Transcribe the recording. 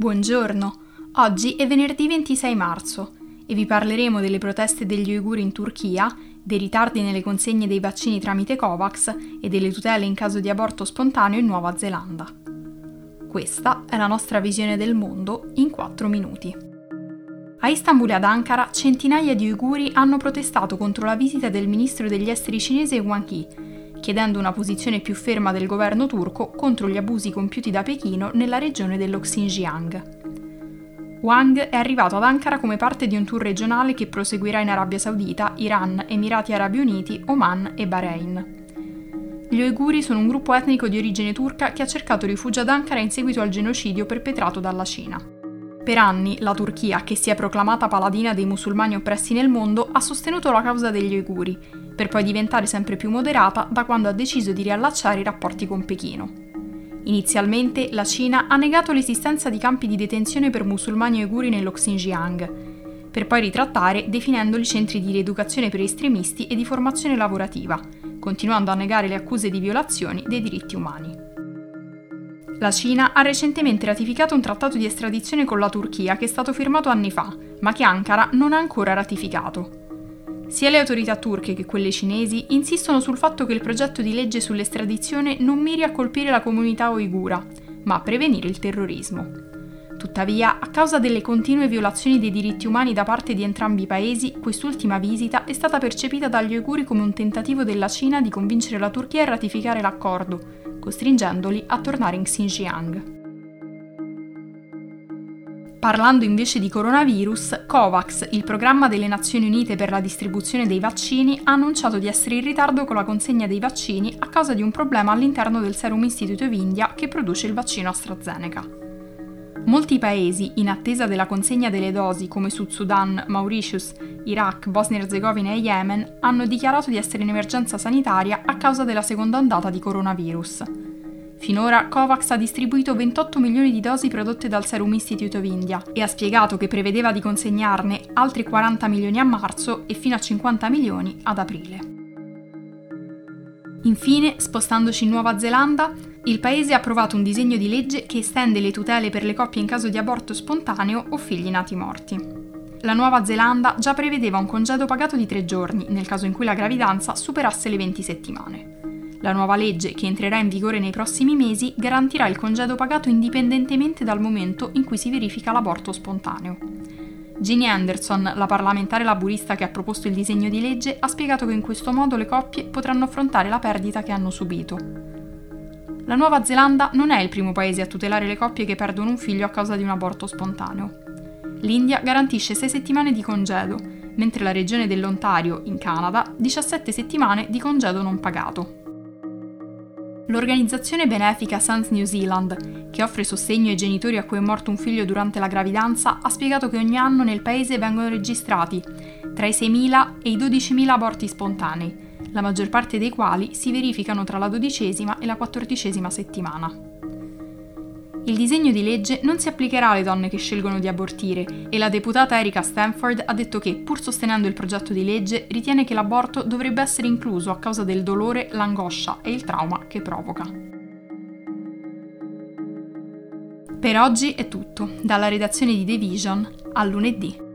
Buongiorno, oggi è venerdì 26 marzo e vi parleremo delle proteste degli uiguri in Turchia, dei ritardi nelle consegne dei vaccini tramite Covax e delle tutele in caso di aborto spontaneo in Nuova Zelanda. Questa è la nostra visione del mondo in 4 minuti. A Istanbul e ad Ankara centinaia di uiguri hanno protestato contro la visita del ministro degli esteri cinese Wang Yi, chiedendo una posizione più ferma del governo turco contro gli abusi compiuti da Pechino nella regione dello Xinjiang. Wang è arrivato ad Ankara come parte di un tour regionale che proseguirà in Arabia Saudita, Iran, Emirati Arabi Uniti, Oman e Bahrain. Gli Uiguri sono un gruppo etnico di origine turca che ha cercato rifugio ad Ankara in seguito al genocidio perpetrato dalla Cina. Per anni la Turchia, che si è proclamata paladina dei musulmani oppressi nel mondo, ha sostenuto la causa degli Uiguri, per poi diventare sempre più moderata da quando ha deciso di riallacciare i rapporti con Pechino. Inizialmente la Cina ha negato l'esistenza di campi di detenzione per musulmani uiguri nello Xinjiang, per poi ritrattare definendoli centri di rieducazione per estremisti e di formazione lavorativa, continuando a negare le accuse di violazioni dei diritti umani. La Cina ha recentemente ratificato un trattato di estradizione con la Turchia che è stato firmato anni fa, ma che Ankara non ha ancora ratificato. Sia le autorità turche che quelle cinesi insistono sul fatto che il progetto di legge sull'estradizione non miri a colpire la comunità uigura, ma a prevenire il terrorismo. Tuttavia, a causa delle continue violazioni dei diritti umani da parte di entrambi i paesi, quest'ultima visita è stata percepita dagli uiguri come un tentativo della Cina di convincere la Turchia a ratificare l'accordo, costringendoli a tornare in Xinjiang. Parlando invece di coronavirus, COVAX, il programma delle Nazioni Unite per la distribuzione dei vaccini, ha annunciato di essere in ritardo con la consegna dei vaccini a causa di un problema all'interno del Serum Institute of India che produce il vaccino AstraZeneca. Molti paesi, in attesa della consegna delle dosi come Sud Sudan, Mauritius, Iraq, Bosnia-Herzegovina e Yemen, hanno dichiarato di essere in emergenza sanitaria a causa della seconda ondata di coronavirus. Finora COVAX ha distribuito 28 milioni di dosi prodotte dal Serum Institute of India e ha spiegato che prevedeva di consegnarne altri 40 milioni a marzo e fino a 50 milioni ad aprile. Infine, spostandoci in Nuova Zelanda, il paese ha approvato un disegno di legge che estende le tutele per le coppie in caso di aborto spontaneo o figli nati morti. La Nuova Zelanda già prevedeva un congedo pagato di tre giorni nel caso in cui la gravidanza superasse le 20 settimane. La nuova legge, che entrerà in vigore nei prossimi mesi, garantirà il congedo pagato indipendentemente dal momento in cui si verifica l'aborto spontaneo. Ginny Anderson, la parlamentare laburista che ha proposto il disegno di legge, ha spiegato che in questo modo le coppie potranno affrontare la perdita che hanno subito. La Nuova Zelanda non è il primo paese a tutelare le coppie che perdono un figlio a causa di un aborto spontaneo. L'India garantisce 6 settimane di congedo, mentre la regione dell'Ontario, in Canada, 17 settimane di congedo non pagato. L'organizzazione benefica Sons New Zealand, che offre sostegno ai genitori a cui è morto un figlio durante la gravidanza, ha spiegato che ogni anno nel paese vengono registrati tra i 6.000 e i 12.000 aborti spontanei, la maggior parte dei quali si verificano tra la dodicesima e la quattordicesima settimana. Il disegno di legge non si applicherà alle donne che scelgono di abortire e la deputata Erika Stanford ha detto che, pur sostenendo il progetto di legge, ritiene che l'aborto dovrebbe essere incluso a causa del dolore, l'angoscia e il trauma che provoca. Per oggi è tutto, dalla redazione di The Vision a lunedì.